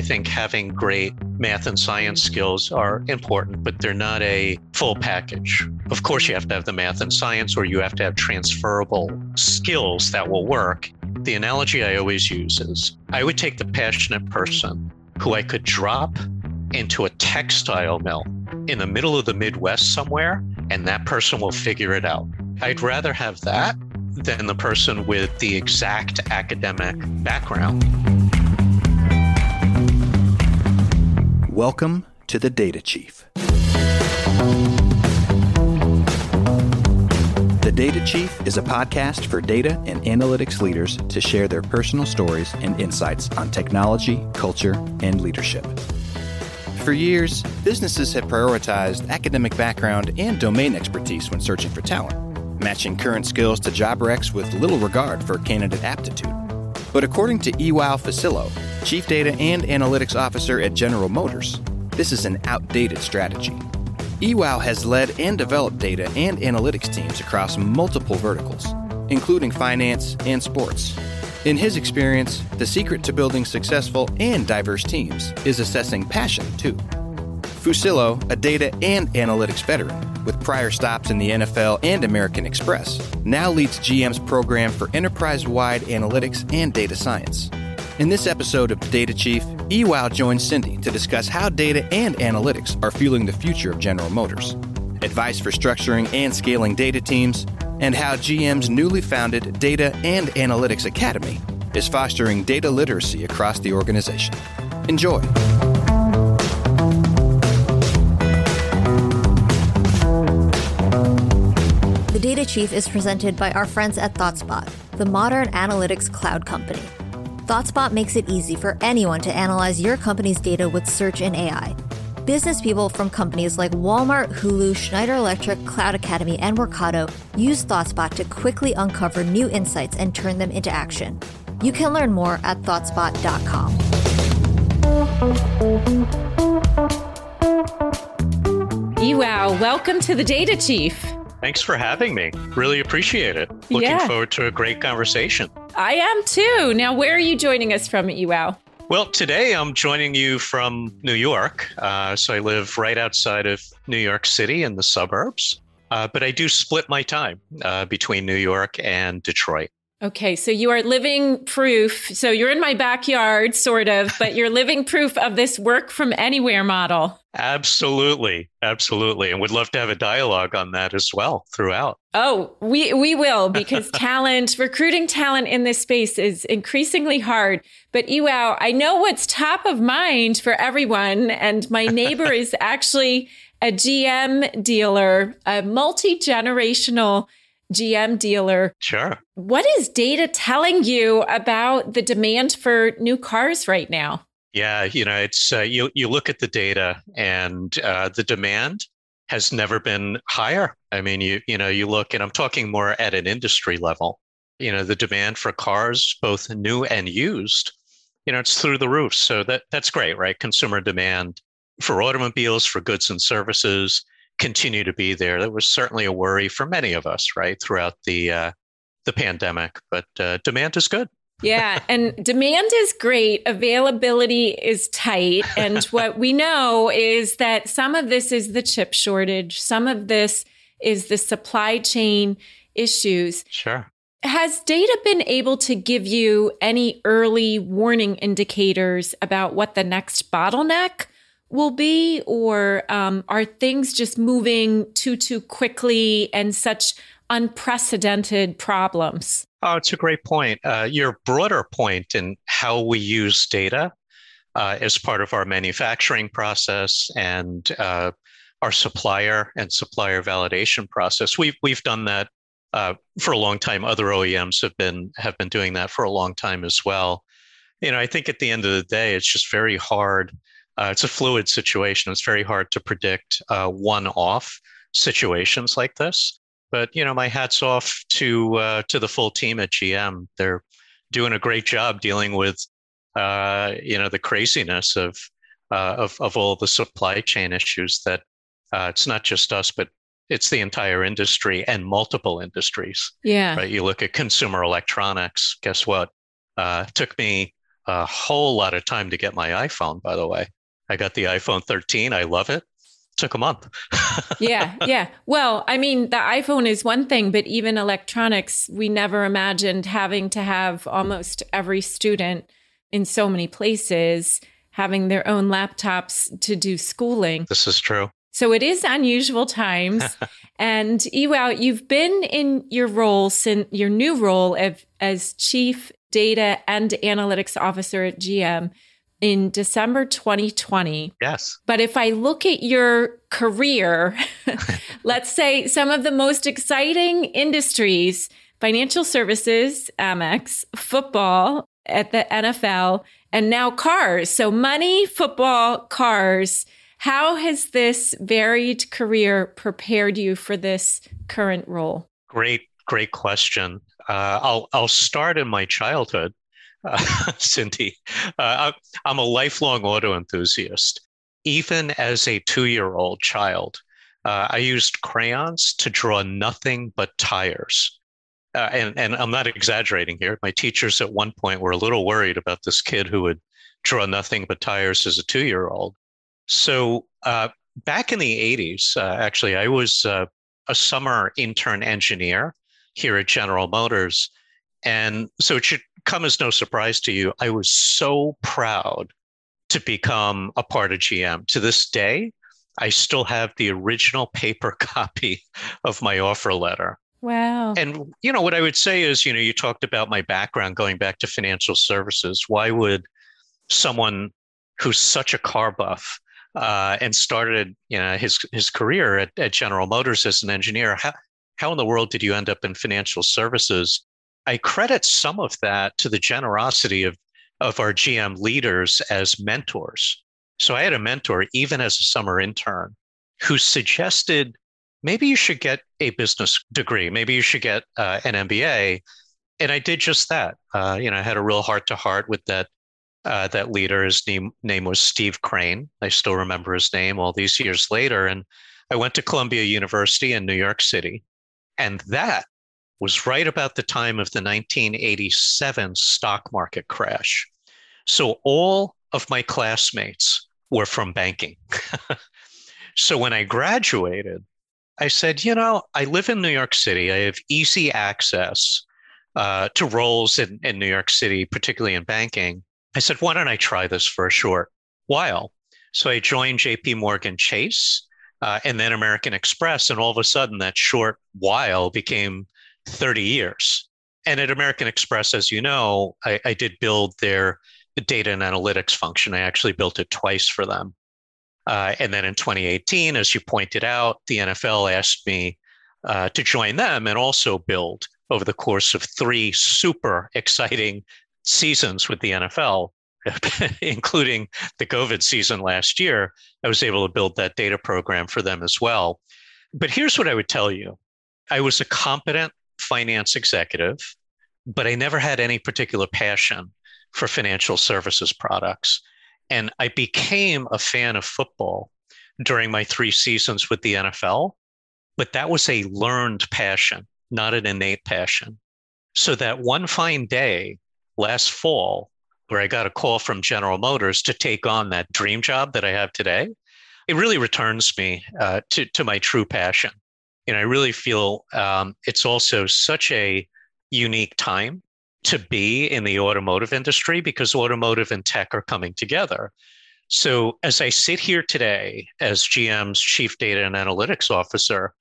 I think having great math and science skills are important, but they're not a full package. Of course, you have to have the math and science, or you have to have transferable skills that will work. The analogy I always use is I would take the passionate person who I could drop into a textile mill in the middle of the Midwest somewhere, and that person will figure it out. I'd rather have that than the person with the exact academic background. Welcome to the Data Chief. The Data Chief is a podcast for data and analytics leaders to share their personal stories and insights on technology, culture, and leadership. For years, businesses have prioritized academic background and domain expertise when searching for talent, matching current skills to job reqs with little regard for candidate aptitude. But according to Iwao Fusillo, Chief Data and Analytics Officer at General Motors, this is an outdated strategy. Iwao has led and developed data and analytics teams across multiple verticals, including finance and sports. In his experience, the secret to building successful and diverse teams is assessing passion, too. Fusillo, a data and analytics veteran, with prior stops in the NFL and American Express, now leads GM's program for enterprise wide analytics and data science. In this episode of Data Chief, Iwao joins Cindi to discuss how data and analytics are fueling the future of General Motors, advice for structuring and scaling data teams, and how GM's newly founded Data and Analytics Academy is fostering data literacy across the organization. Enjoy. The Data Chief is presented by our friends at ThoughtSpot, the modern analytics cloud company. ThoughtSpot makes it easy for anyone to analyze your company's data with search and AI. Business people from companies like Walmart, Hulu, Schneider Electric, Cloud Academy, and Workato use ThoughtSpot to quickly uncover new insights and turn them into action. You can learn more at thoughtspot.com. Wow, welcome to the Data Chief. Thanks for having me. Really appreciate it. Looking Yeah. forward to a great conversation. I am too. Now, where are you joining us from, Iwao? Well, today I'm joining you from New York. Uh, so I live right outside of New York City in the suburbs. Uh, but I do split my time uh, between New York and Detroit. Okay, so you are living proof. So you're in my backyard, sort of, but you're living proof of this work from anywhere model. Absolutely. Absolutely. And we'd love to have a dialogue on that as well throughout. Oh, we we will because talent, recruiting talent in this space is increasingly hard. But Iwao, I know what's top of mind for everyone, and my neighbor is actually a GM dealer, a multi generational GM dealer. Sure. What is data telling you about the demand for new cars right now? Yeah, you know, it's uh, you. You look at the data, and uh, the demand has never been higher. I mean, you you know, you look, and I'm talking more at an industry level. You know, the demand for cars, both new and used, you know, it's through the roof. So that that's great, right? Consumer demand for automobiles, for goods and services, continue to be there. That was certainly a worry for many of us, right, throughout the uh, the pandemic. But uh, demand is good. Yeah, and demand is great, availability is tight. And what we know is that some of this is the chip shortage, some of this is the supply chain issues. Sure. Has data been able to give you any early warning indicators about what the next bottleneck will be? Or um, are things just moving too, too quickly and such unprecedented problems? Oh, it's a great point. Uh, your broader point in how we use data uh, as part of our manufacturing process and uh, our supplier and supplier validation process. We've we've done that uh, for a long time. Other OEMs have been have been doing that for a long time as well. You know, I think at the end of the day, it's just very hard. Uh, it's a fluid situation. It's very hard to predict uh, one-off situations like this. But you know, my hats off to uh, to the full team at GM. They're doing a great job dealing with uh, you know the craziness of uh, of of all the supply chain issues. That uh, it's not just us, but it's the entire industry and multiple industries. Yeah. Right? You look at consumer electronics. Guess what? Uh, took me a whole lot of time to get my iPhone, by the way. I got the iPhone 13. I love it. Took a month. yeah, yeah. Well, I mean, the iPhone is one thing, but even electronics, we never imagined having to have almost every student in so many places having their own laptops to do schooling. This is true. So it is unusual times. and Iwao, you've been in your role since your new role of, as chief data and analytics officer at GM in December 2020. Yes. But if I look at your career, let's say some of the most exciting industries financial services, Amex, football at the NFL, and now cars. So, money, football, cars. How has this varied career prepared you for this current role? Great, great question. Uh, I'll I'll start in my childhood, uh, Cindi. Uh, I'm a lifelong auto enthusiast. Even as a two-year-old child, uh, I used crayons to draw nothing but tires. Uh, and, and I'm not exaggerating here. My teachers at one point were a little worried about this kid who would draw nothing but tires as a two-year-old. So uh, back in the 80s, uh, actually, I was a summer intern engineer here at General Motors. And so it should come as no surprise to you. I was so proud to become a part of GM. To this day, I still have the original paper copy of my offer letter. Wow. And, you know, what I would say is, you know, you talked about my background going back to financial services. Why would someone who's such a car buff uh, and started you know his his career at, at General Motors as an engineer. How how in the world did you end up in financial services? I credit some of that to the generosity of of our GM leaders as mentors. So I had a mentor even as a summer intern who suggested maybe you should get a business degree, maybe you should get uh, an MBA, and I did just that. Uh, you know, I had a real heart to heart with that uh, that leader. His name, name was Steve Crane. I still remember his name all these years later. And I went to Columbia University in New York City. And that was right about the time of the 1987 stock market crash. So all of my classmates were from banking. so when I graduated, I said, you know, I live in New York City. I have easy access uh, to roles in, in New York City, particularly in banking. I said, why don't I try this for a short while? So I joined JP Morgan Chase uh, and then American Express. And all of a sudden, that short while became 30 years. And at American Express, as you know, I, I did build their data and analytics function. I actually built it twice for them. Uh, and then in 2018, as you pointed out, the NFL asked me uh, to join them and also build over the course of three super exciting seasons with the NFL, including the COVID season last year, I was able to build that data program for them as well. But here's what I would tell you I was a competent finance executive, but I never had any particular passion for financial services products. And I became a fan of football during my three seasons with the NFL, but that was a learned passion, not an innate passion. So that one fine day, last fall where I got a call from General Motors to take on that dream job that I have today, it really returns me uh, to, to my true passion. And I really feel um, it's also such a unique time to be in the automotive industry because automotive and tech are coming together. So, as I sit here today as GM's Chief Data and Analytics Officer,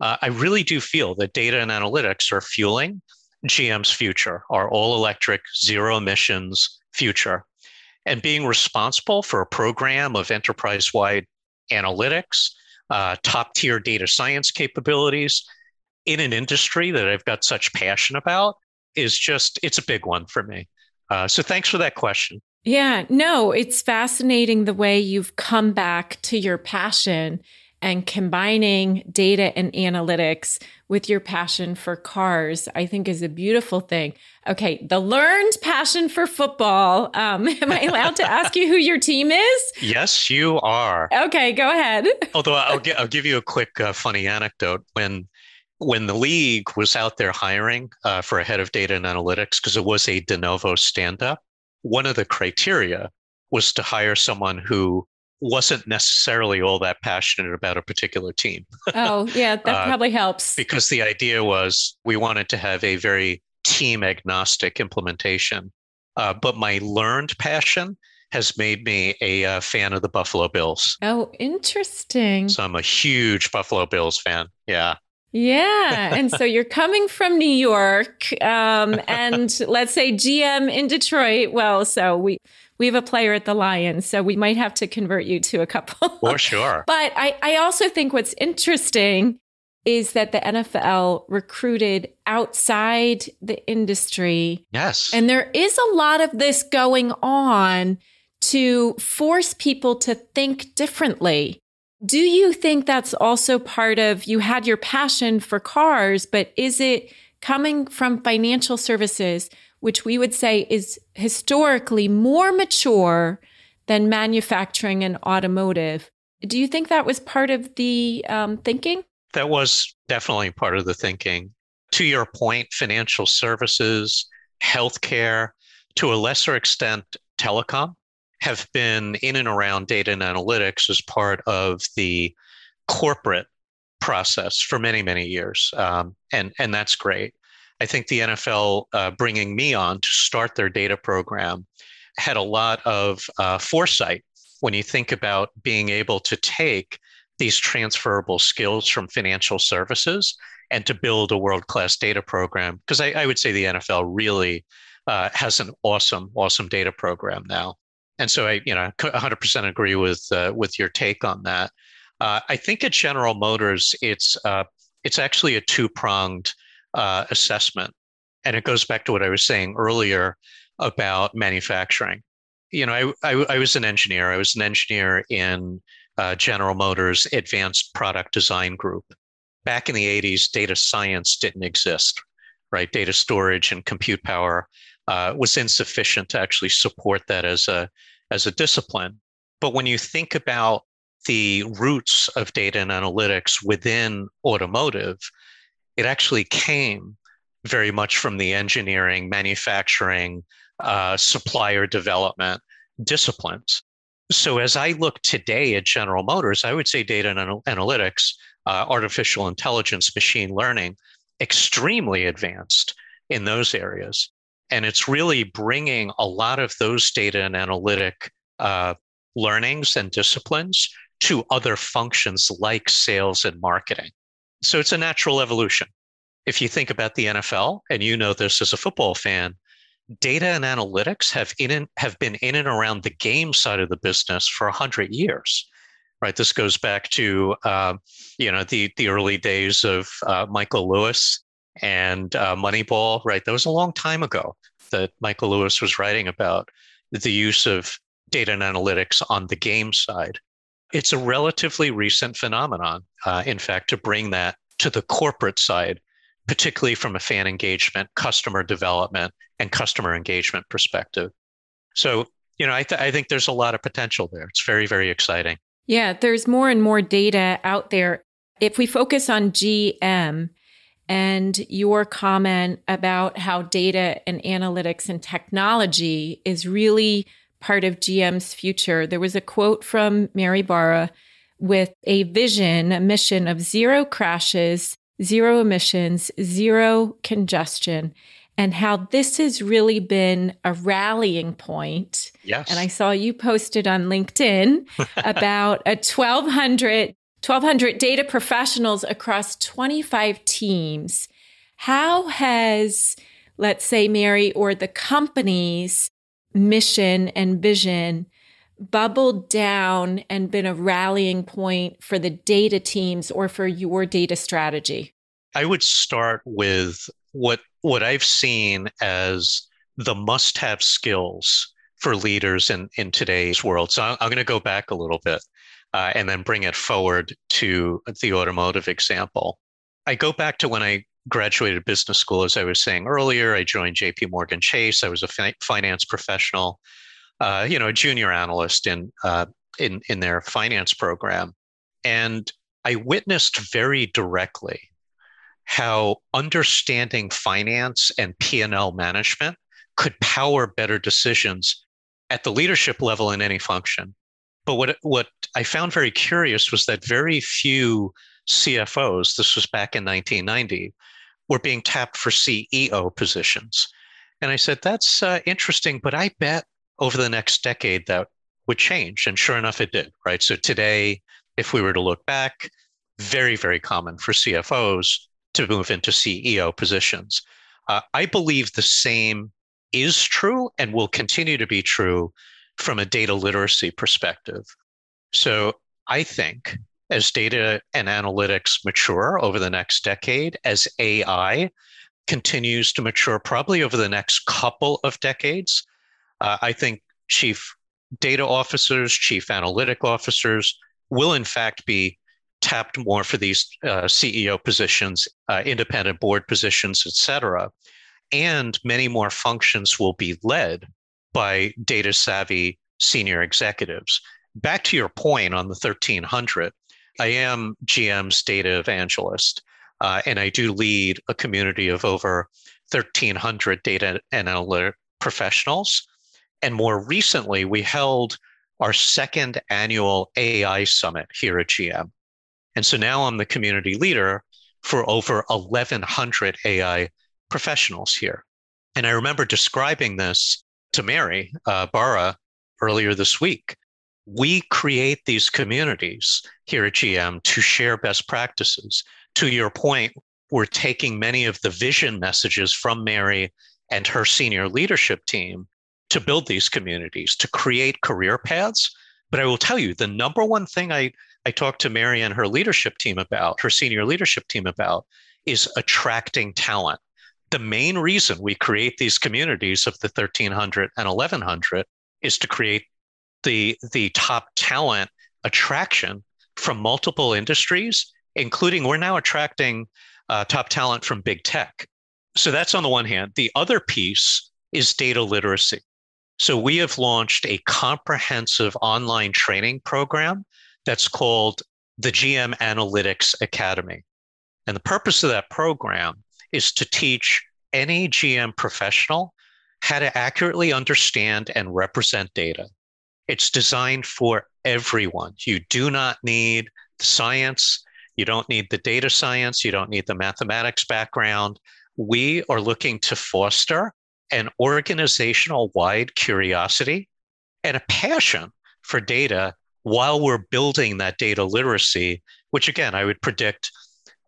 uh, I really do feel that data and analytics are fueling GM's future, our all electric, zero emissions future. And being responsible for a program of enterprise wide analytics, uh, top tier data science capabilities in an industry that I've got such passion about is just, it's a big one for me. Uh, so thanks for that question. Yeah, no, it's fascinating the way you've come back to your passion and combining data and analytics with your passion for cars, I think is a beautiful thing. Okay, the learned passion for football. Um, am I allowed to ask you who your team is? Yes, you are. Okay, go ahead. Although I'll, gi- I'll give you a quick uh, funny anecdote. When when the league was out there hiring uh, for a head of data and analytics, because it was a de novo stand up, one of the criteria was to hire someone who wasn't necessarily all that passionate about a particular team. oh, yeah, that uh, probably helps. Because the idea was we wanted to have a very team agnostic implementation. Uh, but my learned passion has made me a uh, fan of the Buffalo Bills. Oh, interesting. So I'm a huge Buffalo Bills fan. Yeah. Yeah. and so you're coming from New York um, and let's say GM in Detroit. Well, so we we have a player at the Lions, so we might have to convert you to a couple. For sure. but I, I also think what's interesting is that the NFL recruited outside the industry. Yes. And there is a lot of this going on to force people to think differently. Do you think that's also part of you had your passion for cars, but is it coming from financial services, which we would say is historically more mature than manufacturing and automotive? Do you think that was part of the um, thinking? That was definitely part of the thinking. To your point, financial services, healthcare, to a lesser extent, telecom have been in and around data and analytics as part of the corporate process for many, many years. Um, and, and that's great. I think the NFL uh, bringing me on to start their data program had a lot of uh, foresight when you think about being able to take these transferable skills from financial services and to build a world class data program. Because I, I, would say the NFL really uh, has an awesome, awesome data program now and so I, you know, 100% agree with uh, with your take on that. Uh, I think at General Motors, it's uh, it's actually a two pronged uh, assessment, and it goes back to what I was saying earlier about manufacturing. You know, I, I, I was an engineer. I was an engineer in uh, General Motors Advanced Product Design Group. Back in the 80s, data science didn't exist, right? Data storage and compute power uh, was insufficient to actually support that as a as a discipline. But when you think about the roots of data and analytics within automotive, it actually came very much from the engineering, manufacturing, uh, supplier development disciplines. So as I look today at General Motors, I would say data and analytics, uh, artificial intelligence, machine learning, extremely advanced in those areas. And it's really bringing a lot of those data and analytic uh, learnings and disciplines to other functions like sales and marketing. So it's a natural evolution. If you think about the NFL, and you know this as a football fan, data and analytics have in and, have been in and around the game side of the business for hundred years. Right. This goes back to uh, you know the the early days of uh, Michael Lewis and uh, Moneyball, right? That was a long time ago that Michael Lewis was writing about the use of data and analytics on the game side. It's a relatively recent phenomenon, uh, in fact, to bring that to the corporate side, particularly from a fan engagement, customer development, and customer engagement perspective. So, you know, I, th- I think there's a lot of potential there. It's very, very exciting. Yeah, there's more and more data out there. If we focus on GM, and your comment about how data and analytics and technology is really part of GM's future. There was a quote from Mary Barra with a vision, a mission of zero crashes, zero emissions, zero congestion, and how this has really been a rallying point. Yes. And I saw you posted on LinkedIn about a 1200 1,200 data professionals across 25 teams. How has, let's say, Mary or the company's mission and vision bubbled down and been a rallying point for the data teams or for your data strategy? I would start with what what I've seen as the must-have skills for leaders in, in today's world. So I'm, going to go back a little bit uh, and then bring it forward to the automotive example. I go back to when I graduated business school, as I was saying earlier. I joined JP Morgan Chase. I was a fi- finance professional, uh, you know, a junior analyst in, uh, in, in their finance program. And I witnessed very directly how understanding finance and P&L management could power better decisions at the leadership level in any function. But what what I found very curious was that very few CFOs, this was back in 1990, were being tapped for CEO positions. And I said, that's uh, interesting, but I bet over the next decade that would change. And sure enough, it did, right? So today, if we were to look back, very, very common for CFOs to move into CEO positions. Uh, I believe the same is true and will continue to be true from a data literacy perspective. So I think as data and analytics mature over the next decade, as AI continues to mature, probably over the next couple of decades, uh, I think chief data officers, chief analytic officers will in fact be tapped more for these uh, CEO positions, uh, independent board positions, et cetera. And many more functions will be led by data savvy senior executives. Back to your point on the 1300, I am GM's data evangelist, uh, and I do lead a community of over 1,300 data and analytic professionals. And more recently, we held our second annual AI summit here at GM. And so now I'm the community leader for over 1,100 AI professionals here. And I remember describing this to Mary uh, Barra earlier this week. We create these communities here at GM to share best practices. To your point, we're taking many of the vision messages from Mary and her senior leadership team to build these communities, to create career paths. But I will tell you, the number one thing I, I talked to Mary and her leadership team about, her senior leadership team about, is attracting talent. The main reason we create these communities of the 1300 and 1100 is to create the, the top talent attraction from multiple industries, including we're now attracting uh, top talent from big tech. So that's on the one hand. The other piece is data literacy. So we have launched a comprehensive online training program that's called the GM Analytics Academy. And the purpose of that program is to teach any GM professional how to accurately understand and represent data. It's designed for everyone. You do not need the science, you don't need the data science, you don't need the mathematics background. We are looking to foster an organizational wide curiosity and a passion for data while we're building that data literacy, which again, I would predict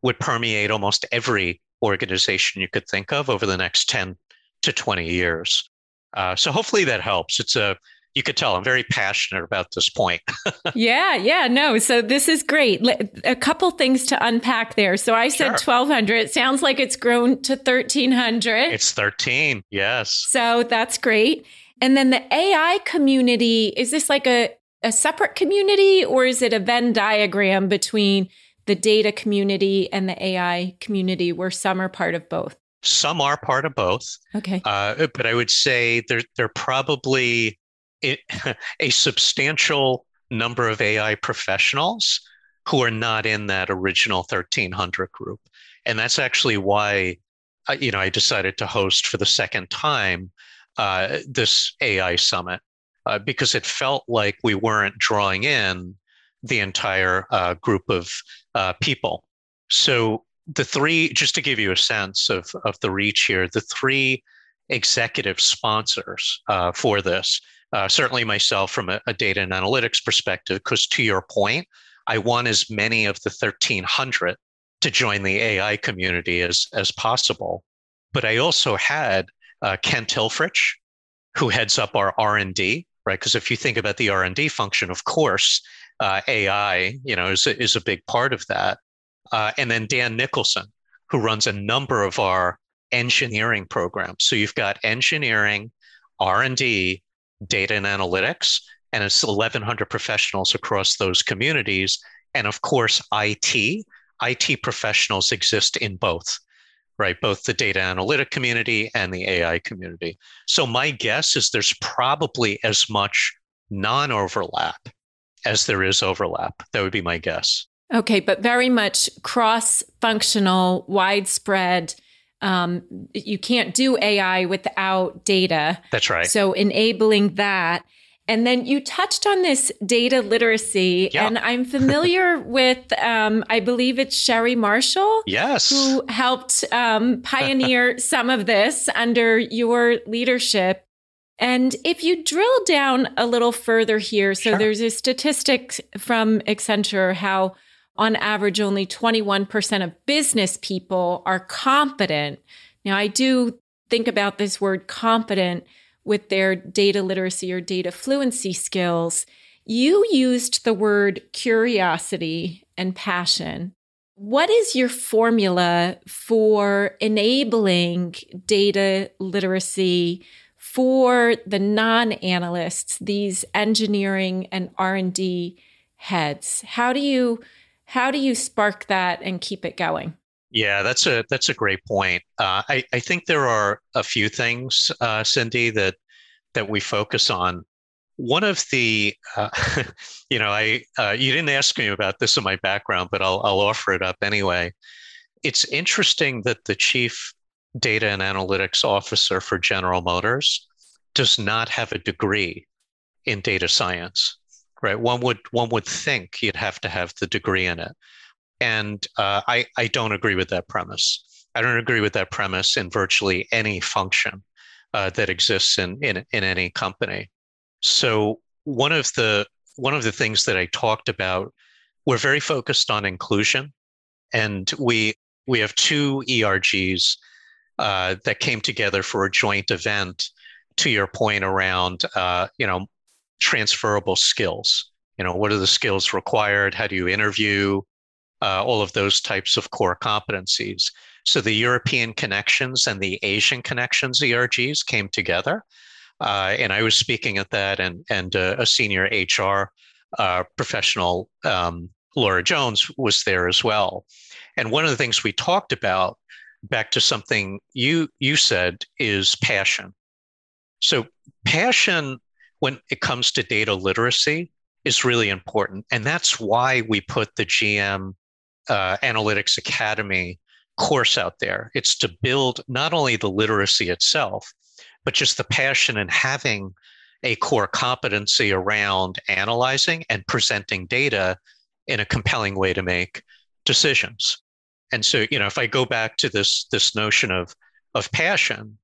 would permeate almost every organization you could think of over the next 10 to 20 years. Uh, so hopefully that helps. It's a you could tell I'm very passionate about this point. yeah, yeah, no. So this is great. A couple things to unpack there. So I said sure. 1200. It sounds like it's grown to 1300. It's 13. Yes. So that's great. And then the AI community, is this like a, a separate community or is it a Venn diagram between the data community and the AI community where some are part of both? Some are part of both. Okay. Uh, but I would say they're, they're probably it, a substantial number of AI professionals who are not in that original 1300 group. And that's actually why, uh, you know, I decided to host for the second time uh, this AI summit uh, because it felt like we weren't drawing in the entire uh, group of uh, people. So the three, just to give you a sense of, of the reach here, the three executive sponsors uh, for this uh, certainly myself from a, a, data and analytics perspective, because to your point, I want as many of the 1300 to join the AI community as, as possible. But I also had uh, Kent Helfrich, who heads up our R&D, right? Because if you think about the R&D function, of course, uh, AI, you know, is, is a big part of that. Uh, and then Dan Nicholson, who runs a number of our engineering programs. So you've got engineering, R&D, data and analytics, and it's 1,100 professionals across those communities. And of course, IT. IT professionals exist in both, right? Both the data analytic community and the AI community. So my guess is there's probably as much non overlap as there is overlap. That would be my guess. Okay, but very much cross functional, widespread um, you can't do AI without data. That's right. So enabling that. And then you touched on this data literacy, yeah. and I'm familiar with, um, I believe it's Sherry Marshall. Yes. Who helped um, pioneer some of this under your leadership. And if you drill down a little further here, so sure. there's a statistic from Accenture how on average only 21% of business people are competent. Now, I do think about this word competent with their data literacy or data fluency skills, you used the word curiosity and passion. What is your formula for enabling data literacy for the non-analysts, these engineering and R&D heads? How do you how do you spark that and keep it going? Yeah, that's a that's a great point. Uh, I I think there are a few things, uh, Cindi, that that we focus on. One of the, uh, you know, I uh, you didn't ask me about this in my background, but I'll I'll offer it up anyway. It's interesting that the chief data and analytics officer for General Motors does not have a degree in data science, right? One would one would think you'd have to have the degree in it. And uh, I, I don't agree with that premise. I don't agree with that premise in virtually any function uh, that exists in, in, in any company. So one of the one of the things that I talked about, we're very focused on inclusion, and we we have two ERGs uh, that came together for a joint event. To your point around, uh, you know, transferable skills. You know, what are the skills required? How do you interview? uh, all of those types of core competencies. So the European connections and the Asian connections ERGs came together. Uh, and I was speaking at that, and, and uh, a senior HR uh, professional, um, Laura Jones, was there as well. And one of the things we talked about, back to something you you said, is passion. So passion, when it comes to data literacy, is really important, and that's why we put the GM uh, Analytics Academy course out there. It's to build not only the literacy itself, but just the passion and having a core competency around analyzing and presenting data in a compelling way to make decisions. And so, you know, if I go back to this this notion of of passion,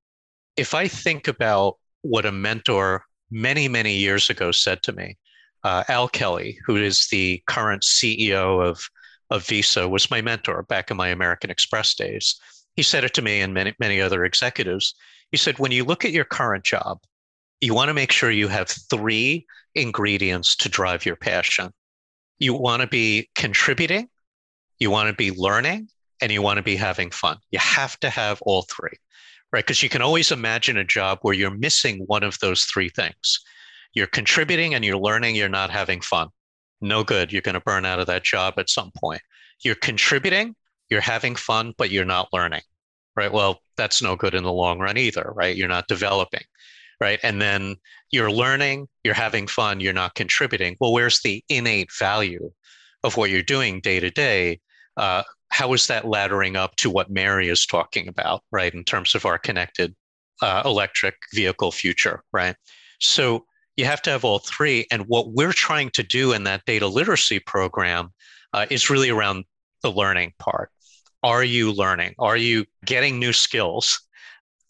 if I think about what a mentor many many years ago said to me, uh, Al Kelly, who is the current CEO of of Visa was my mentor back in my American Express days. He said it to me and many, many other executives. He said, when you look at your current job, you want to make sure you have three ingredients to drive your passion. You want to be contributing, you want to be learning, and you want to be having fun. You have to have all three, right? Because you can always imagine a job where you're missing one of those three things. You're contributing and you're learning, you're not having fun no good. You're going to burn out of that job at some point. You're contributing, you're having fun, but you're not learning, right? Well, that's no good in the long run either, right? You're not developing, right? And then you're learning, you're having fun, you're not contributing. Well, where's the innate value of what you're doing day to day? Uh, How is that laddering up to what Mary is talking about, right? In terms of our connected uh, electric vehicle future, right? So you have to have all three. And what we're trying to do in that data literacy program uh, is really around the learning part. Are you learning? Are you getting new skills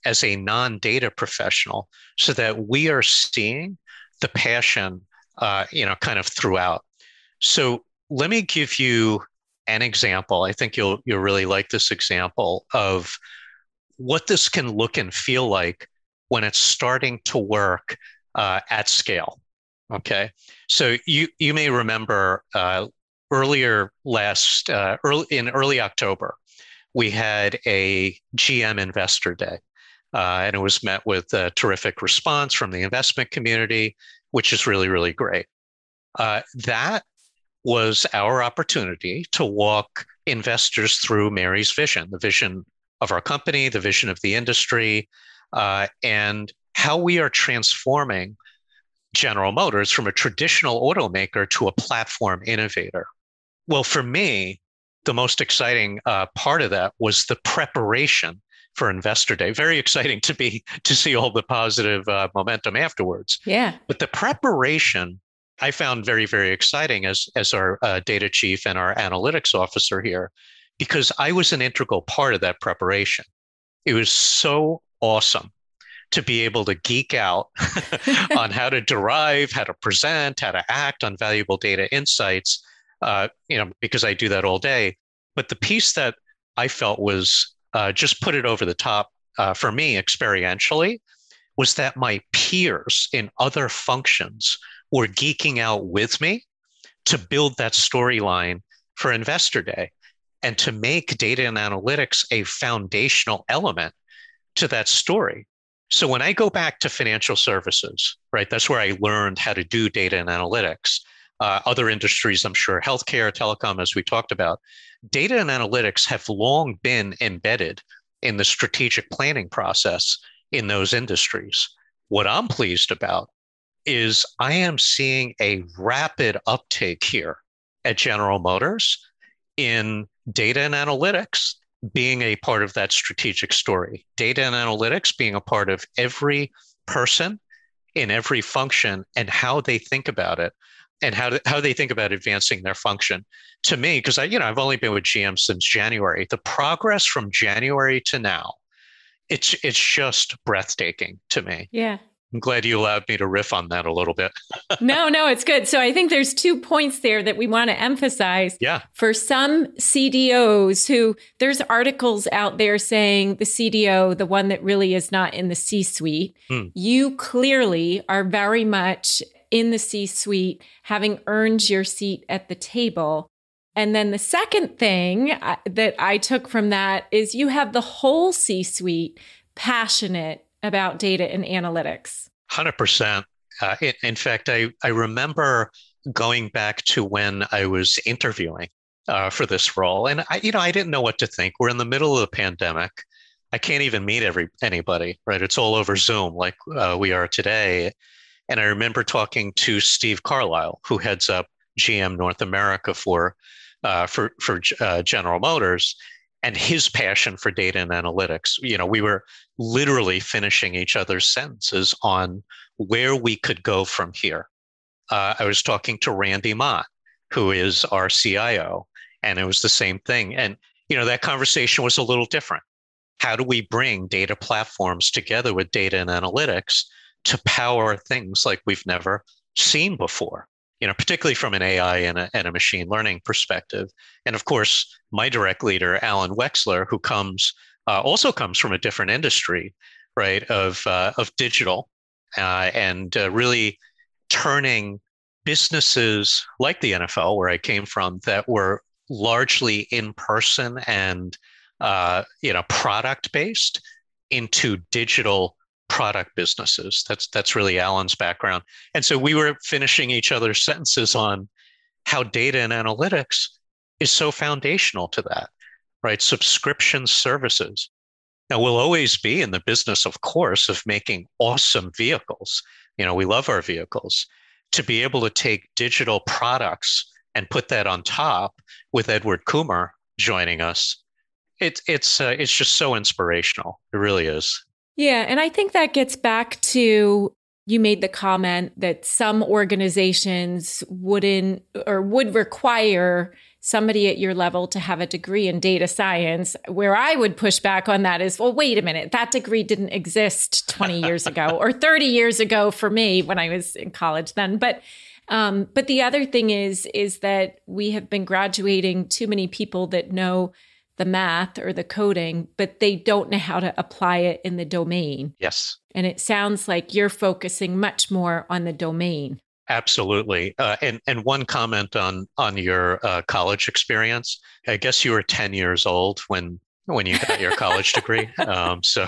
as a non data professional so that we are seeing the passion, uh, you know, kind of throughout? So let me give you an example. I think you'll you'll really like this example of what this can look and feel like when it's starting to work uh, at scale. Okay, so you you may remember uh, earlier last uh, early in early October, we had a GM Investor Day, uh, and it was met with a terrific response from the investment community, which is really really great. Uh, that was our opportunity to walk investors through Mary's vision, the vision of our company, the vision of the industry, uh, and how we are transforming General Motors from a traditional automaker to a platform innovator. Well, for me, the most exciting uh, part of that was the preparation for Investor Day. Very exciting to be to see all the positive uh, momentum afterwards. Yeah. But the preparation I found very very exciting as as our uh, data chief and our analytics officer here, because I was an integral part of that preparation. It was so awesome to be able to geek out on how to derive, how to present, how to act on valuable data insights. Uh, you know, because I do that all day. But the piece that I felt was uh, just put it over the top uh, for me experientially was that my peers in other functions were geeking out with me to build that storyline for Investor Day and to make data and analytics a foundational element to that story. So when I go back to financial services, right, that's where I learned how to do data and analytics. Uh, other industries, I'm sure, healthcare, telecom, as we talked about, data and analytics have long been embedded in the strategic planning process in those industries. What I'm pleased about is I am seeing a rapid uptake here at General Motors in data and analytics being a part of that strategic story. Data and analytics being a part of every person in every function and how they think about it and how, how they think about advancing their function. To me, because I, you know, I've only been with GM since January, the progress from January to now, it's it's just breathtaking to me. Yeah. I'm glad you allowed me to riff on that a little bit. no, no, it's good. So I think there's two points there that we want to emphasize. Yeah. For some CDOs who there's articles out there saying the CDO, the one that really is not in the C suite, hmm. you clearly are very much in the C suite, having earned your seat at the table. And then the second thing uh, that I took from that is you have the whole C suite passionate about data and analytics? 100%. Uh, in, in, fact, I, I remember going back to when I was interviewing uh, for this role, and I, you know, I didn't know what to think. We're in the middle of the pandemic. I can't even meet every anybody, right? It's all over Zoom, like uh, we are today. And I remember talking to Steve Carlisle, who heads up GM North America for uh, for for uh, General Motors, and his passion for data and analytics. You know, we were literally finishing each other's sentences on where we could go from here. Uh, I was talking to Randy Mott, who is our CIO, and it was the same thing. And you know, that conversation was a little different. How do we bring data platforms together with data and analytics to power things like we've never seen before? You know, particularly from an AI and a, and a machine learning perspective. And of course, my direct leader, Alan Wexler, who comes uh, also comes from a different industry, right, of uh, of digital, uh, and uh, really turning businesses like the NFL, where I came from, that were largely in person and uh, you know product based, into digital product businesses. That's that's really Alan's background. And so we were finishing each other's sentences on how data and analytics is so foundational to that, right? Subscription services. Now we'll always be in the business, of course, of making awesome vehicles. You know, we love our vehicles. To be able to take digital products and put that on top with Edward Kummer joining us, it, it's uh, it's just so inspirational. It really is. Yeah. And I think that gets back to you made the comment that some organizations wouldn't or would require somebody at your level to have a degree in data science. Where I would push back on that is, well, wait a minute, that degree didn't exist 20 years ago or 30 years ago for me when I was in college then. But um, but the other thing is is that we have been graduating too many people that know the math or the coding, but they don't know how to apply it in the domain. Yes. And it sounds like you're focusing much more on the domain. Absolutely. Uh, and and one comment on on your uh, college experience. I guess you were ten years old when when you got your college degree. Um, so,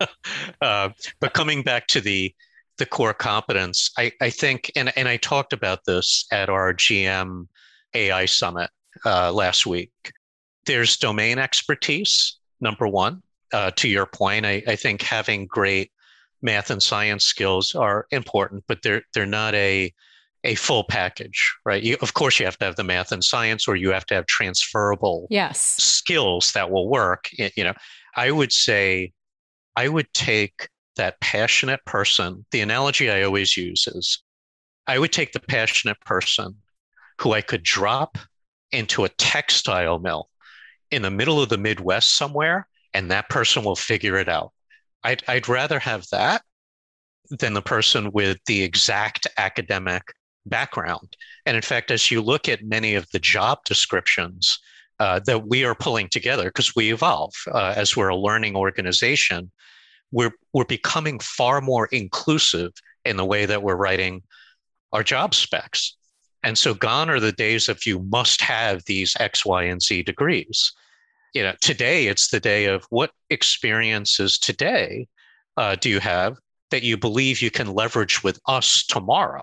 uh, but coming back to the the core competence, I, I think, and and I talked about this at our GM AI summit uh, last week there's domain expertise, number one. Uh, to your point, I, I think having great math and science skills are important, but they're they're not a a full package, right? You, of course, you have to have the math and science, or you have to have transferable yes. skills that will work. You know, I would say I would take that passionate person. The analogy I always use is I would take the passionate person who I could drop into a textile mill in the middle of the Midwest somewhere, and that person will figure it out. I'd, I'd rather have that than the person with the exact academic background. And in fact, as you look at many of the job descriptions uh, that we are pulling together, because we evolve uh, as we're a learning organization, we're, we're becoming far more inclusive in the way that we're writing our job specs. And so gone are the days of you must have these X, Y, and Z degrees. You know, today it's the day of what experiences today uh, do you have that you believe you can leverage with us tomorrow,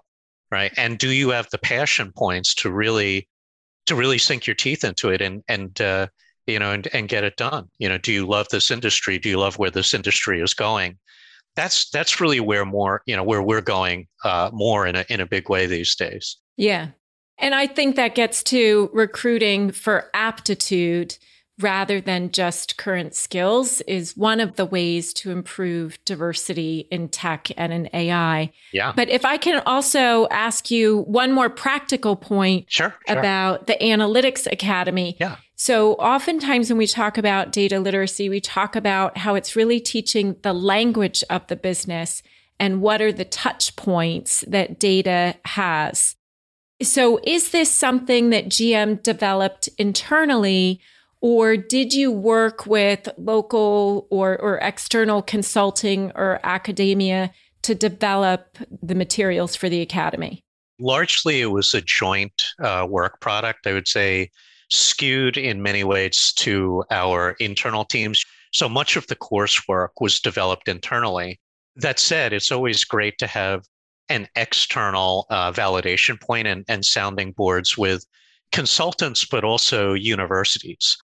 right? And do you have the passion points to really to really sink your teeth into it and and uh, you know and, and get it done? You know, do you love this industry? Do you love where this industry is going? That's that's really where more you know where we're going uh, more in a in a big way these days. Yeah. And I think that gets to recruiting for aptitude rather than just current skills is one of the ways to improve diversity in tech and in AI. Yeah. But if I can also ask you one more practical point sure, sure. about the Analytics Academy. Yeah. So, oftentimes when we talk about data literacy, we talk about how it's really teaching the language of the business and what are the touch points that data has. So, is this something that GM developed internally, or did you work with local or, or external consulting or academia to develop the materials for the academy? Largely, it was a joint uh, work product, I would say, skewed in many ways to our internal teams. So much of the coursework was developed internally. That said, it's always great to have an external uh, validation point and, and sounding boards with consultants, but also universities.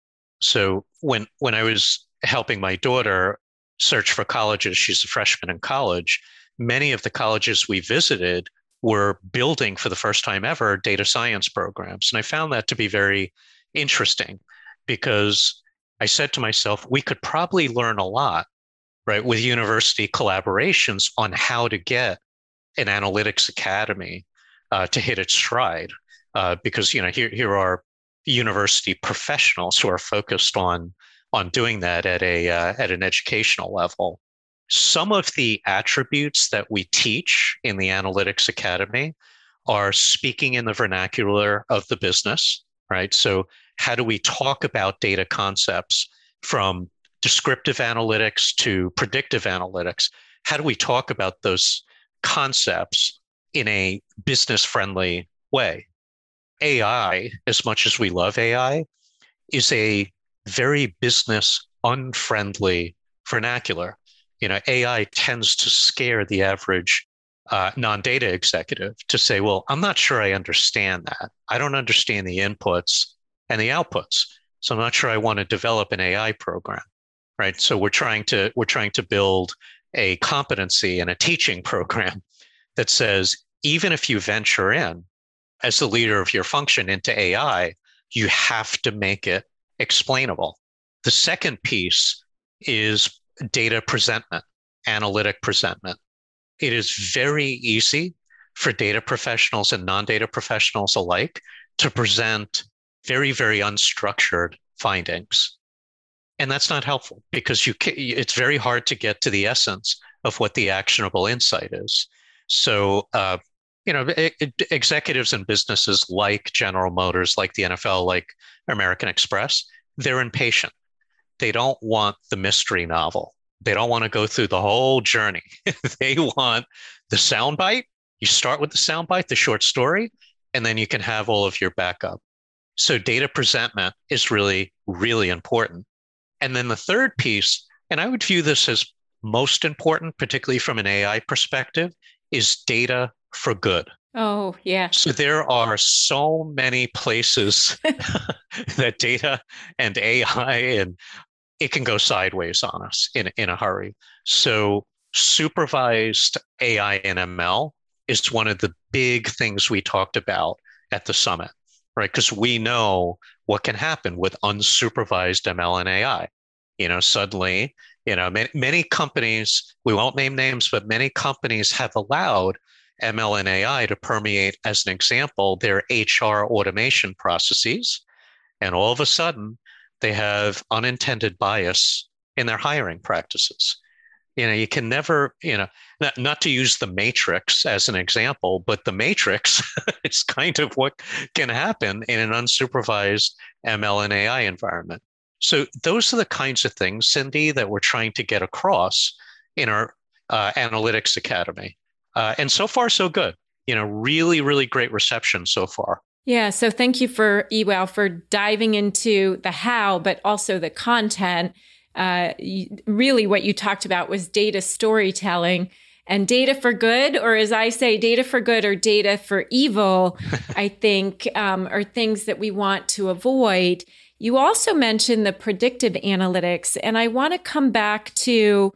So when when I was helping my daughter search for colleges, she's a freshman in college. Many of the colleges we visited were building for the first time ever data science programs, and I found that to be very interesting because I said to myself, we could probably learn a lot, right, with university collaborations on how to get an analytics academy uh, to hit its stride uh, because you know here here are university professionals who are focused on on doing that at a uh, at an educational level. Some of the attributes that we teach in the Analytics Academy are speaking in the vernacular of the business, right? So, how do we talk about data concepts from descriptive analytics to predictive analytics? How do we talk about those concepts in a business friendly way. AI, as much as we love AI, is a very business unfriendly vernacular. You know, AI tends to scare the average uh, non data executive to say, well, I'm not sure I understand that. I don't understand the inputs and the outputs. So I'm not sure I want to develop an AI program. Right. So we're trying to we're trying to build a competency and a teaching program that says even if you venture in as the leader of your function into AI, you have to make it explainable. The second piece is data presentment, analytic presentment. It is very easy for data professionals and non data professionals alike to present very, very unstructured findings and that's not helpful because you it's very hard to get to the essence of what the actionable insight is. So uh, you know executives and businesses like general motors like the nfl like american express they're impatient. They don't want the mystery novel. They don't want to go through the whole journey. They want the soundbite. You start with the soundbite the short story and then you can have all of your backup. So data presentment is really really important and then the third piece, and I would view this as most important, particularly from an AI perspective, is data for good. Oh, yeah. So there are so many places that data and AI and it can go sideways on us in, in a hurry. So supervised AI and ML is one of the big things we talked about at the summit, right? Because we know what can happen with unsupervised ML and AI. You know, suddenly, you know, many, many companies, we won't name names, but many companies have allowed ML and AI to permeate, as an example, their HR automation processes. And all of a sudden, they have unintended bias in their hiring practices. You know, you can never, you know, not, not to use the matrix as an example, but the matrix is kind of what can happen in an unsupervised ML and AI environment. So those are the kinds of things, Cindi, that we're trying to get across in our uh, analytics academy. Uh, and so far, so good. You know, really, really great reception so far. Yeah. So thank you for Iwao for diving into the how, but also the content. Uh, really, what you talked about was data storytelling and data for good, or as I say, data for good or data for evil, I think um, are things that we want to avoid. You also mentioned the predictive analytics, and I want to come back to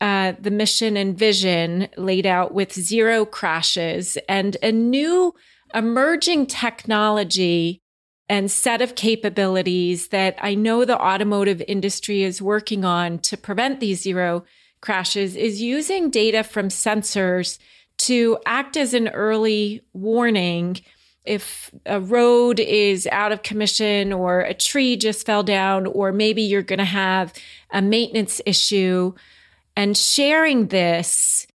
uh, the mission and vision laid out with zero crashes and a new emerging technology and set of capabilities that I know the automotive industry is working on to prevent these zero crashes is using data from sensors to act as an early warning if a road is out of commission or a tree just fell down or maybe you're going to have a maintenance issue. And sharing this,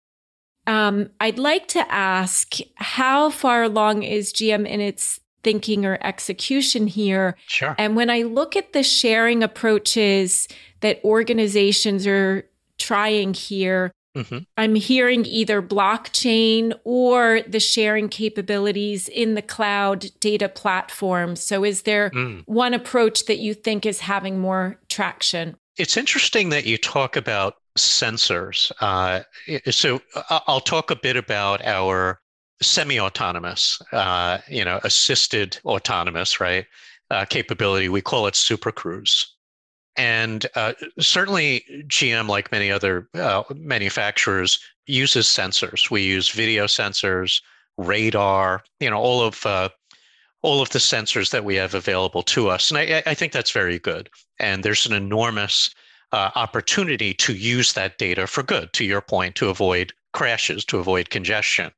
um, I'd like to ask how far along is GM in its thinking or execution here? Sure. And when I look at the sharing approaches that organizations are trying here, mm-hmm. I'm hearing either blockchain or the sharing capabilities in the cloud data platform. So, is there mm. one approach that you think is having more traction? It's interesting that you talk about sensors. Uh, so I'll talk a bit about our semi-autonomous, uh, you know, assisted autonomous, right? Uh, capability. We call it Super Cruise. And uh, certainly, GM, like many other uh, manufacturers, uses sensors. We use video sensors, radar, you know, all of uh, all of the sensors that we have available to us. And I, I think that's very good. And there's an enormous uh, opportunity to use that data for good, to your point, to avoid crashes, to avoid congestion,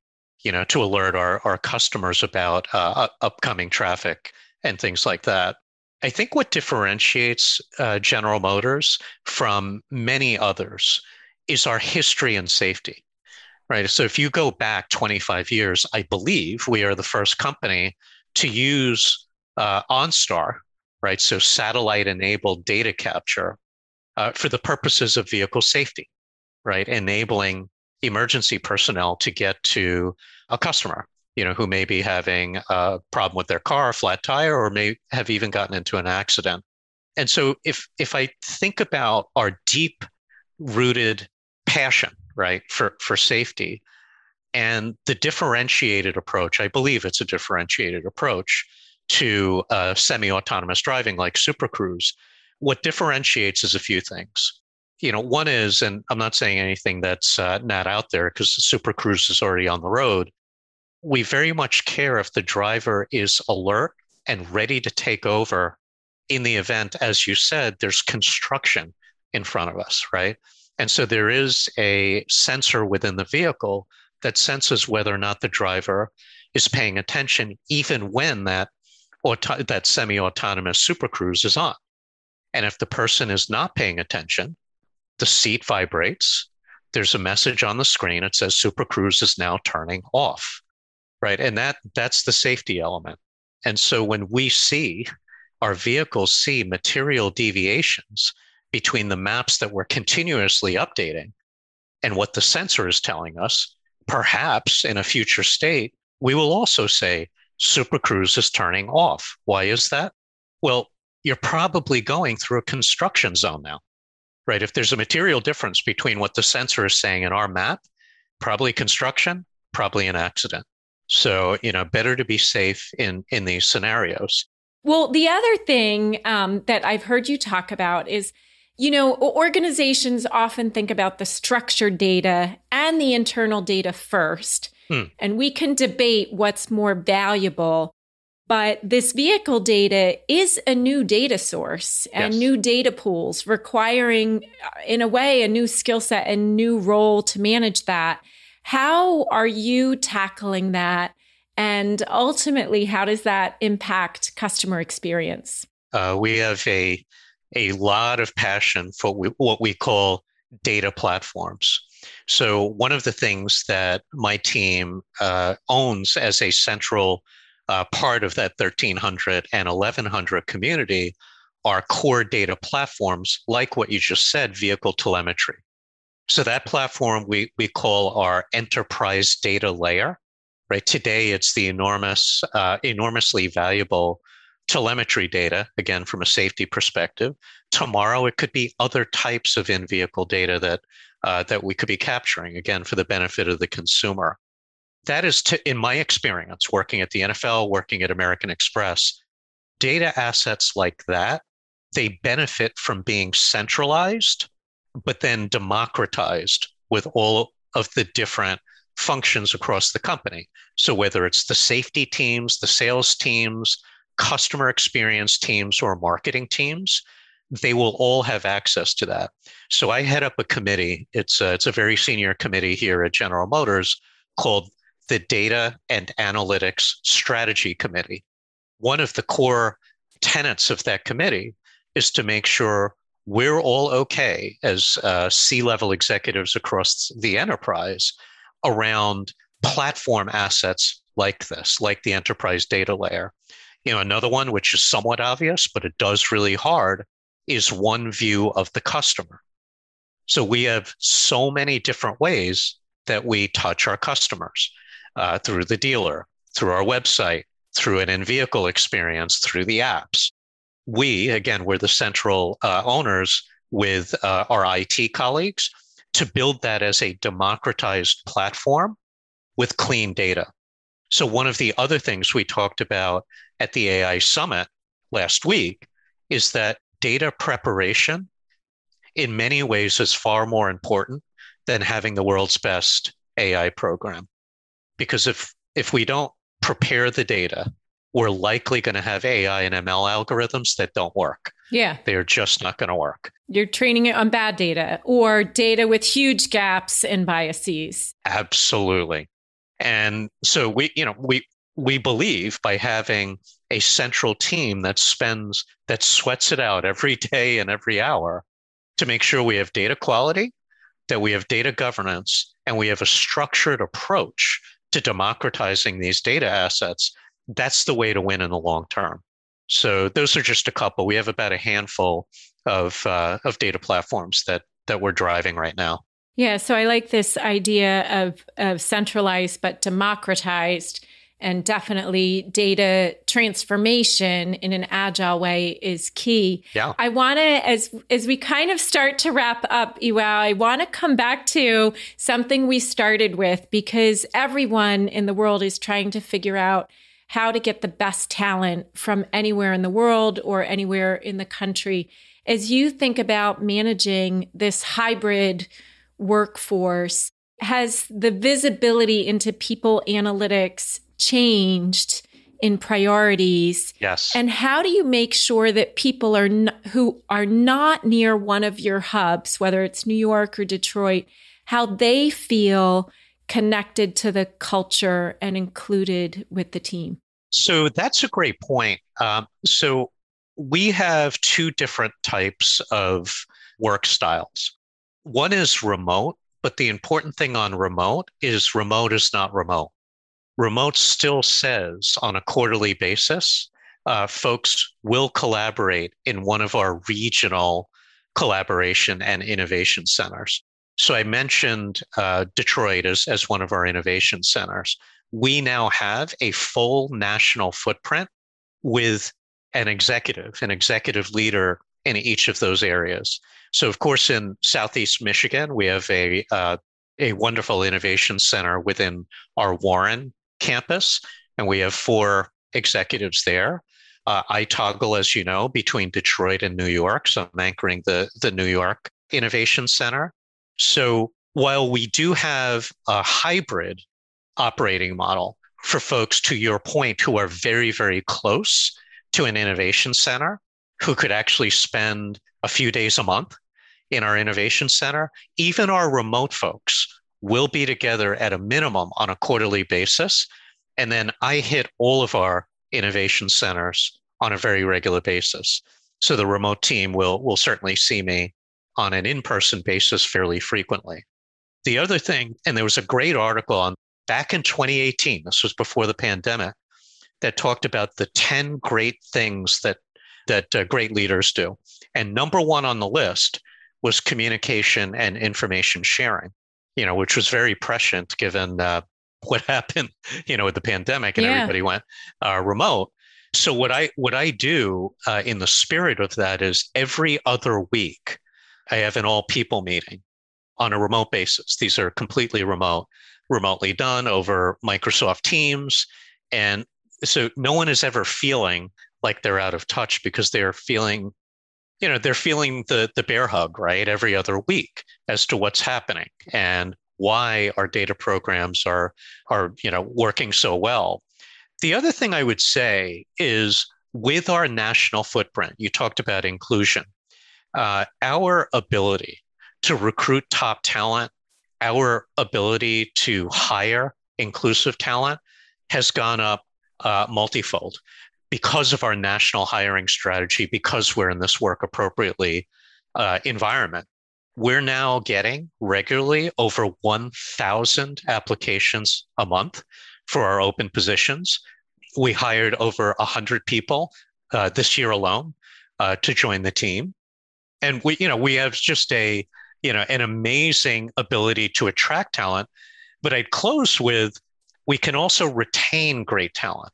you know, to alert our, our customers about uh, upcoming traffic and things like that. I think what differentiates uh, General Motors from many others is our history and safety, right? So if you go back 25 years, I believe we are the first company to use uh, OnStar, right? So satellite enabled data capture uh, for the purposes of vehicle safety, right? Enabling emergency personnel to get to a customer, you know, who may be having a problem with their car, flat tire, or may have even gotten into an accident. And so if if I think about our deep rooted passion, right, for, for safety and the differentiated approach, I believe it's a differentiated approach to uh, semi-autonomous driving like Super Cruise what differentiates is a few things. You know, one is, and I'm not saying anything that's uh, not out there because Super Cruise is already on the road. We very much care if the driver is alert and ready to take over in the event, as you said, there's construction in front of us, right? And so there is a sensor within the vehicle that senses whether or not the driver is paying attention, even when that auto- that semi-autonomous Super Cruise is on. And if the person is not paying attention, the seat vibrates. There's a message on the screen. It says Super Cruise is now turning off. Right. And that that's the safety element. And so when we see our vehicles see material deviations between the maps that we're continuously updating and what the sensor is telling us, perhaps in a future state, we will also say Super Cruise is turning off. Why is that? Well, you're probably going through a construction zone now, right? If there's a material difference between what the sensor is saying and our map, probably construction, probably an accident. So, you know, better to be safe in in these scenarios. Well, the other thing um, that I've heard you talk about is, you know, organizations often think about the structured data and the internal data first. Hmm. And we can debate what's more valuable. But this vehicle data is a new data source and yes. new data pools requiring, uh, in a way, a new skill set and new role to manage that. How are you tackling that? And ultimately, how does that impact customer experience? Uh, we have a, a lot of passion for what we call data platforms. So, one of the things that my team uh, owns as a central uh, part of that 1300 and 1100 community are core data platforms like what you just said, vehicle telemetry. So that platform we, we call our enterprise data layer, right? Today it's the enormous, uh, enormously valuable telemetry data, again, from a safety perspective. Tomorrow it could be other types of in-vehicle data that, uh, that we could be capturing, again, for the benefit of the consumer that is to, in my experience working at the NFL, working at American Express, data assets like that, they benefit from being centralized, but then democratized with all of the different functions across the company. So whether it's the safety teams, the sales teams, customer experience teams, or marketing teams, they will all have access to that. So I head up a committee. It's a, it's a very senior committee here at General Motors called the Data and Analytics Strategy Committee. One of the core tenets of that committee is to make sure we're all okay as uh, C level executives across the enterprise around platform assets like this, like the enterprise data layer. You know, another one, which is somewhat obvious, but it does really hard, is one view of the customer. So we have so many different ways that we touch our customers uh, through the dealer, through our website, through an in vehicle experience, through the apps. We, again, we're the central uh, owners with uh, our IT colleagues to build that as a democratized platform with clean data. So, one of the other things we talked about at the AI Summit last week is that data preparation, in many ways, is far more important than having the world's best AI program because if if we don't prepare the data we're likely going to have ai and ml algorithms that don't work. Yeah. They're just not going to work. You're training it on bad data or data with huge gaps and biases. Absolutely. And so we you know we we believe by having a central team that spends that sweats it out every day and every hour to make sure we have data quality that we have data governance and we have a structured approach to democratizing these data assets, that's the way to win in the long term. So those are just a couple. We have about a handful of uh, of data platforms that that we're driving right now. Yeah, so I like this idea of of centralized but democratized and definitely data transformation in an agile way is key. Yeah. I want to as as we kind of start to wrap up, Iwao, I want to come back to something we started with because everyone in the world is trying to figure out how to get the best talent from anywhere in the world or anywhere in the country. As you think about managing this hybrid workforce, has the visibility into people analytics changed in priorities? Yes. And how do you make sure that people are n- who are not near one of your hubs, whether it's New York or Detroit, how they feel connected to the culture and included with the team? So that's a great point. Um, so we have two different types of work styles. One is remote, but the important thing on remote is remote is not remote. Remote still says on a quarterly basis, uh, folks will collaborate in one of our regional collaboration and innovation centers. So I mentioned uh, Detroit as, as one of our innovation centers. We now have a full national footprint with an executive, an executive leader in each of those areas. So, of course, in Southeast Michigan, we have a uh, a wonderful innovation center within our Warren campus, and we have four executives there. Uh, I toggle, as you know, between Detroit and New York. So I'm anchoring the, the New York Innovation Center. So while we do have a hybrid operating model for folks, to your point, who are very, very close to an innovation center, who could actually spend a few days a month in our innovation center. Even our remote folks will be together at a minimum on a quarterly basis. And then I hit all of our innovation centers on a very regular basis. So the remote team will, will certainly see me on an in person basis fairly frequently. The other thing, and there was a great article on back in 2018, this was before the pandemic, that talked about the 10 great things that, that uh, great leaders do. And number one on the list was communication and information sharing, you know, which was very prescient given uh, what happened, you know, with the pandemic and yeah. everybody went uh, remote. So what I what I do uh, in the spirit of that is every other week, I have an all people meeting on a remote basis. These are completely remote, remotely done over Microsoft Teams, and so no one is ever feeling like they're out of touch because they're feeling you know they're feeling the the bear hug right every other week as to what's happening and why our data programs are are you know working so well. The other thing i would say is with our national footprint you talked about inclusion uh, our ability to recruit top talent our ability to hire inclusive talent has gone up uh, multifold because of our national hiring strategy, because we're in this work appropriately uh, environment. We're now getting regularly over 1,000 applications a month for our open positions. We hired over 100 people uh, this year alone uh, to join the team. And we, you know, we have just a, you know, an amazing ability to attract talent. But I'd close with we can also retain great talent.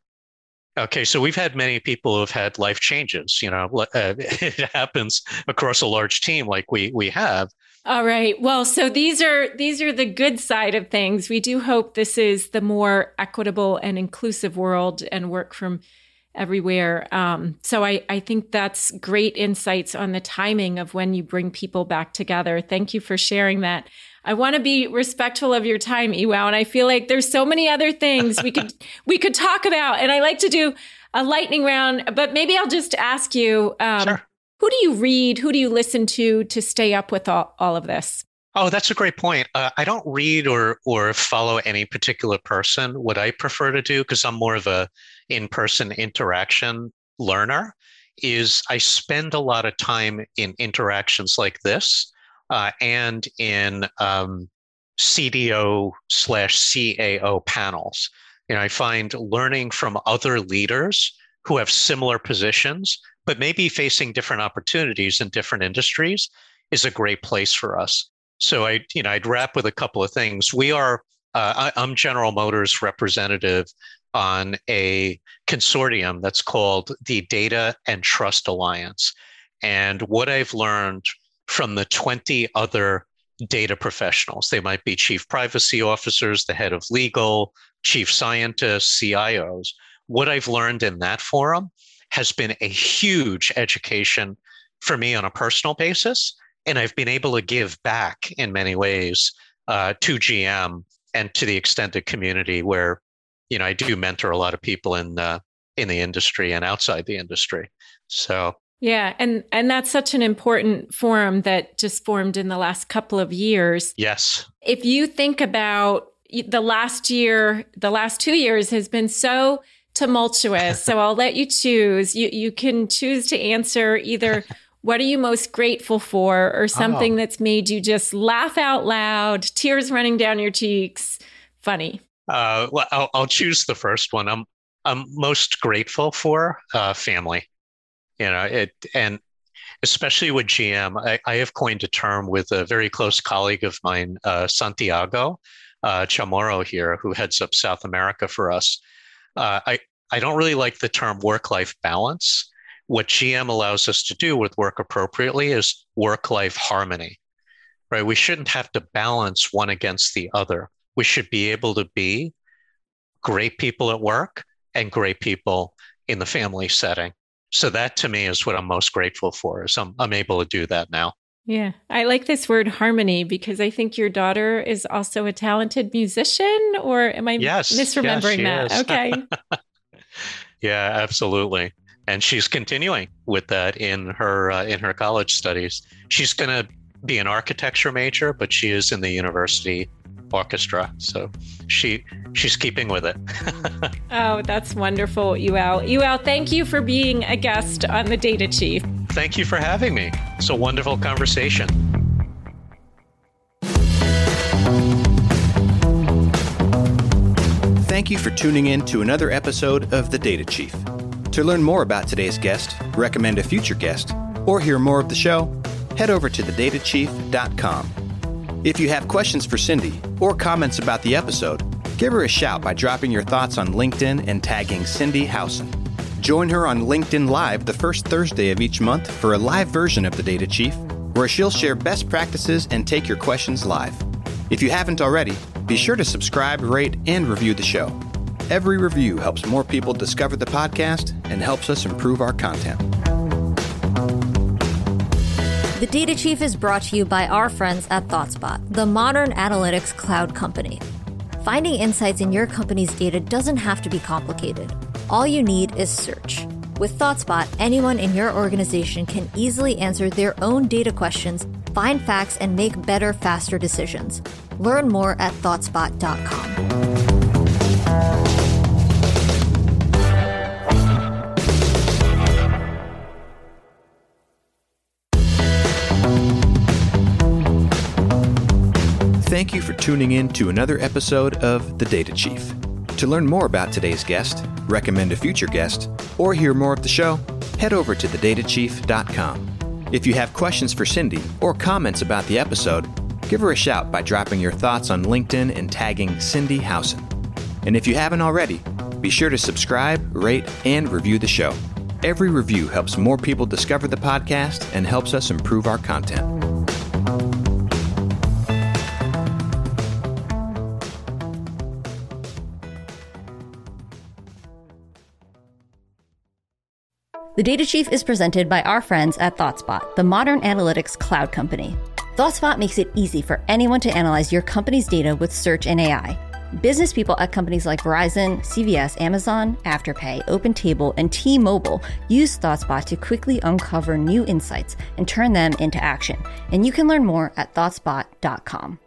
Okay, so we've had many people who have had life changes. You know, uh, it happens across a large team like we we have. All right. Well, so these are these are the good side of things. We do hope this is the more equitable and inclusive world and work from everywhere. Um, so I, I think that's great insights on the timing of when you bring people back together. Thank you for sharing that. I want to be respectful of your time, Iwao, and I feel like there's so many other things we could we could talk about. And I like to do a lightning round, but maybe I'll just ask you: um, sure. Who do you read? Who do you listen to to stay up with all, all of this? Oh, that's a great point. Uh, I don't read or or follow any particular person. What I prefer to do, because I'm more of a in-person interaction learner, is I spend a lot of time in interactions like this uh, and in um, CDO slash CAO panels. You know, I find learning from other leaders who have similar positions, but maybe facing different opportunities in different industries is a great place for us. So I, you know, I'd wrap with a couple of things. We are, uh, I, I'm General Motors representative on a consortium that's called the Data and Trust Alliance. And what I've learned from the 20 other data professionals. They might be chief privacy officers, the head of legal, chief scientists, CIOs. What I've learned in that forum has been a huge education for me on a personal basis. And I've been able to give back in many ways uh, to GM and to the extended community where, you know, I do mentor a lot of people in, the, in the industry and outside the industry. So yeah, and and that's such an important forum that just formed in the last couple of years. Yes. If you think about the last year, the last 2 years has been so tumultuous. so I'll let you choose. You you can choose to answer either what are you most grateful for or something oh. that's made you just laugh out loud, tears running down your cheeks, funny. Uh, well, I'll, I'll choose the first one. I'm I'm most grateful for uh, family you know it and especially with gm I, I, have coined a term with a very close colleague of mine uh, santiago uh, chamorro here who heads up south america for us. Uh, I, I don't really like the term work-life balance. What gm allows us to do with work appropriately is work-life harmony right? We shouldn't have to balance one against the other. We should be able to be great people at work and great people in the family setting so that to me is what I'm most grateful for is I'm, I'm able to do that now. Yeah, I like this word harmony because I think your daughter is also a talented musician, or am I yes, misremembering yes, that? Okay. yeah, absolutely. And she's continuing with that in her uh, in her college studies. She's going to be an architecture major, but she is in the university orchestra. So she she's keeping with it. oh, that's wonderful, Iwao. Iwao, thank you for being a guest on the Data Chief. Thank you for having me. It's a wonderful conversation. Thank you for tuning in to another episode of The Data Chief. To learn more about today's guest, recommend a future guest, or hear more of the show, head over to thedatachief.com. If you have questions for Cindi or comments about the episode, give her a shout by dropping your thoughts on LinkedIn and tagging Cindi Howson. Join her on LinkedIn Live the first Thursday of each month for a live version of the Data Chief, where she'll share best practices and take your questions live. If you haven't already, be sure to subscribe, rate, and review the show. Every review helps more people discover the podcast and helps us improve our content. The Data Chief is brought to you by our friends at ThoughtSpot, the modern analytics cloud company. Finding insights in your company's data doesn't have to be complicated. All you need is search. With ThoughtSpot, anyone in your organization can easily answer their own data questions, find facts, and make better, faster decisions. Learn more at ThoughtSpot.com. Thank you for tuning in to another episode of The Data Chief. To learn more about today's guest, recommend a future guest, or hear more of the show, head over to thedatachief.com. If you have questions for Cindi or comments about the episode, give her a shout by dropping your thoughts on LinkedIn and tagging Cindi Howson. And if you haven't already, be sure to subscribe, rate, and review the show. Every review helps more people discover the podcast and helps us improve our content. The Data Chief is presented by our friends at ThoughtSpot, the modern analytics cloud company. ThoughtSpot makes it easy for anyone to analyze your company's data with search and AI. Business people at companies like Verizon, CVS, Amazon, Afterpay, OpenTable, and T-Mobile use ThoughtSpot to quickly uncover new insights and turn them into action. And you can learn more at thoughtspot.com.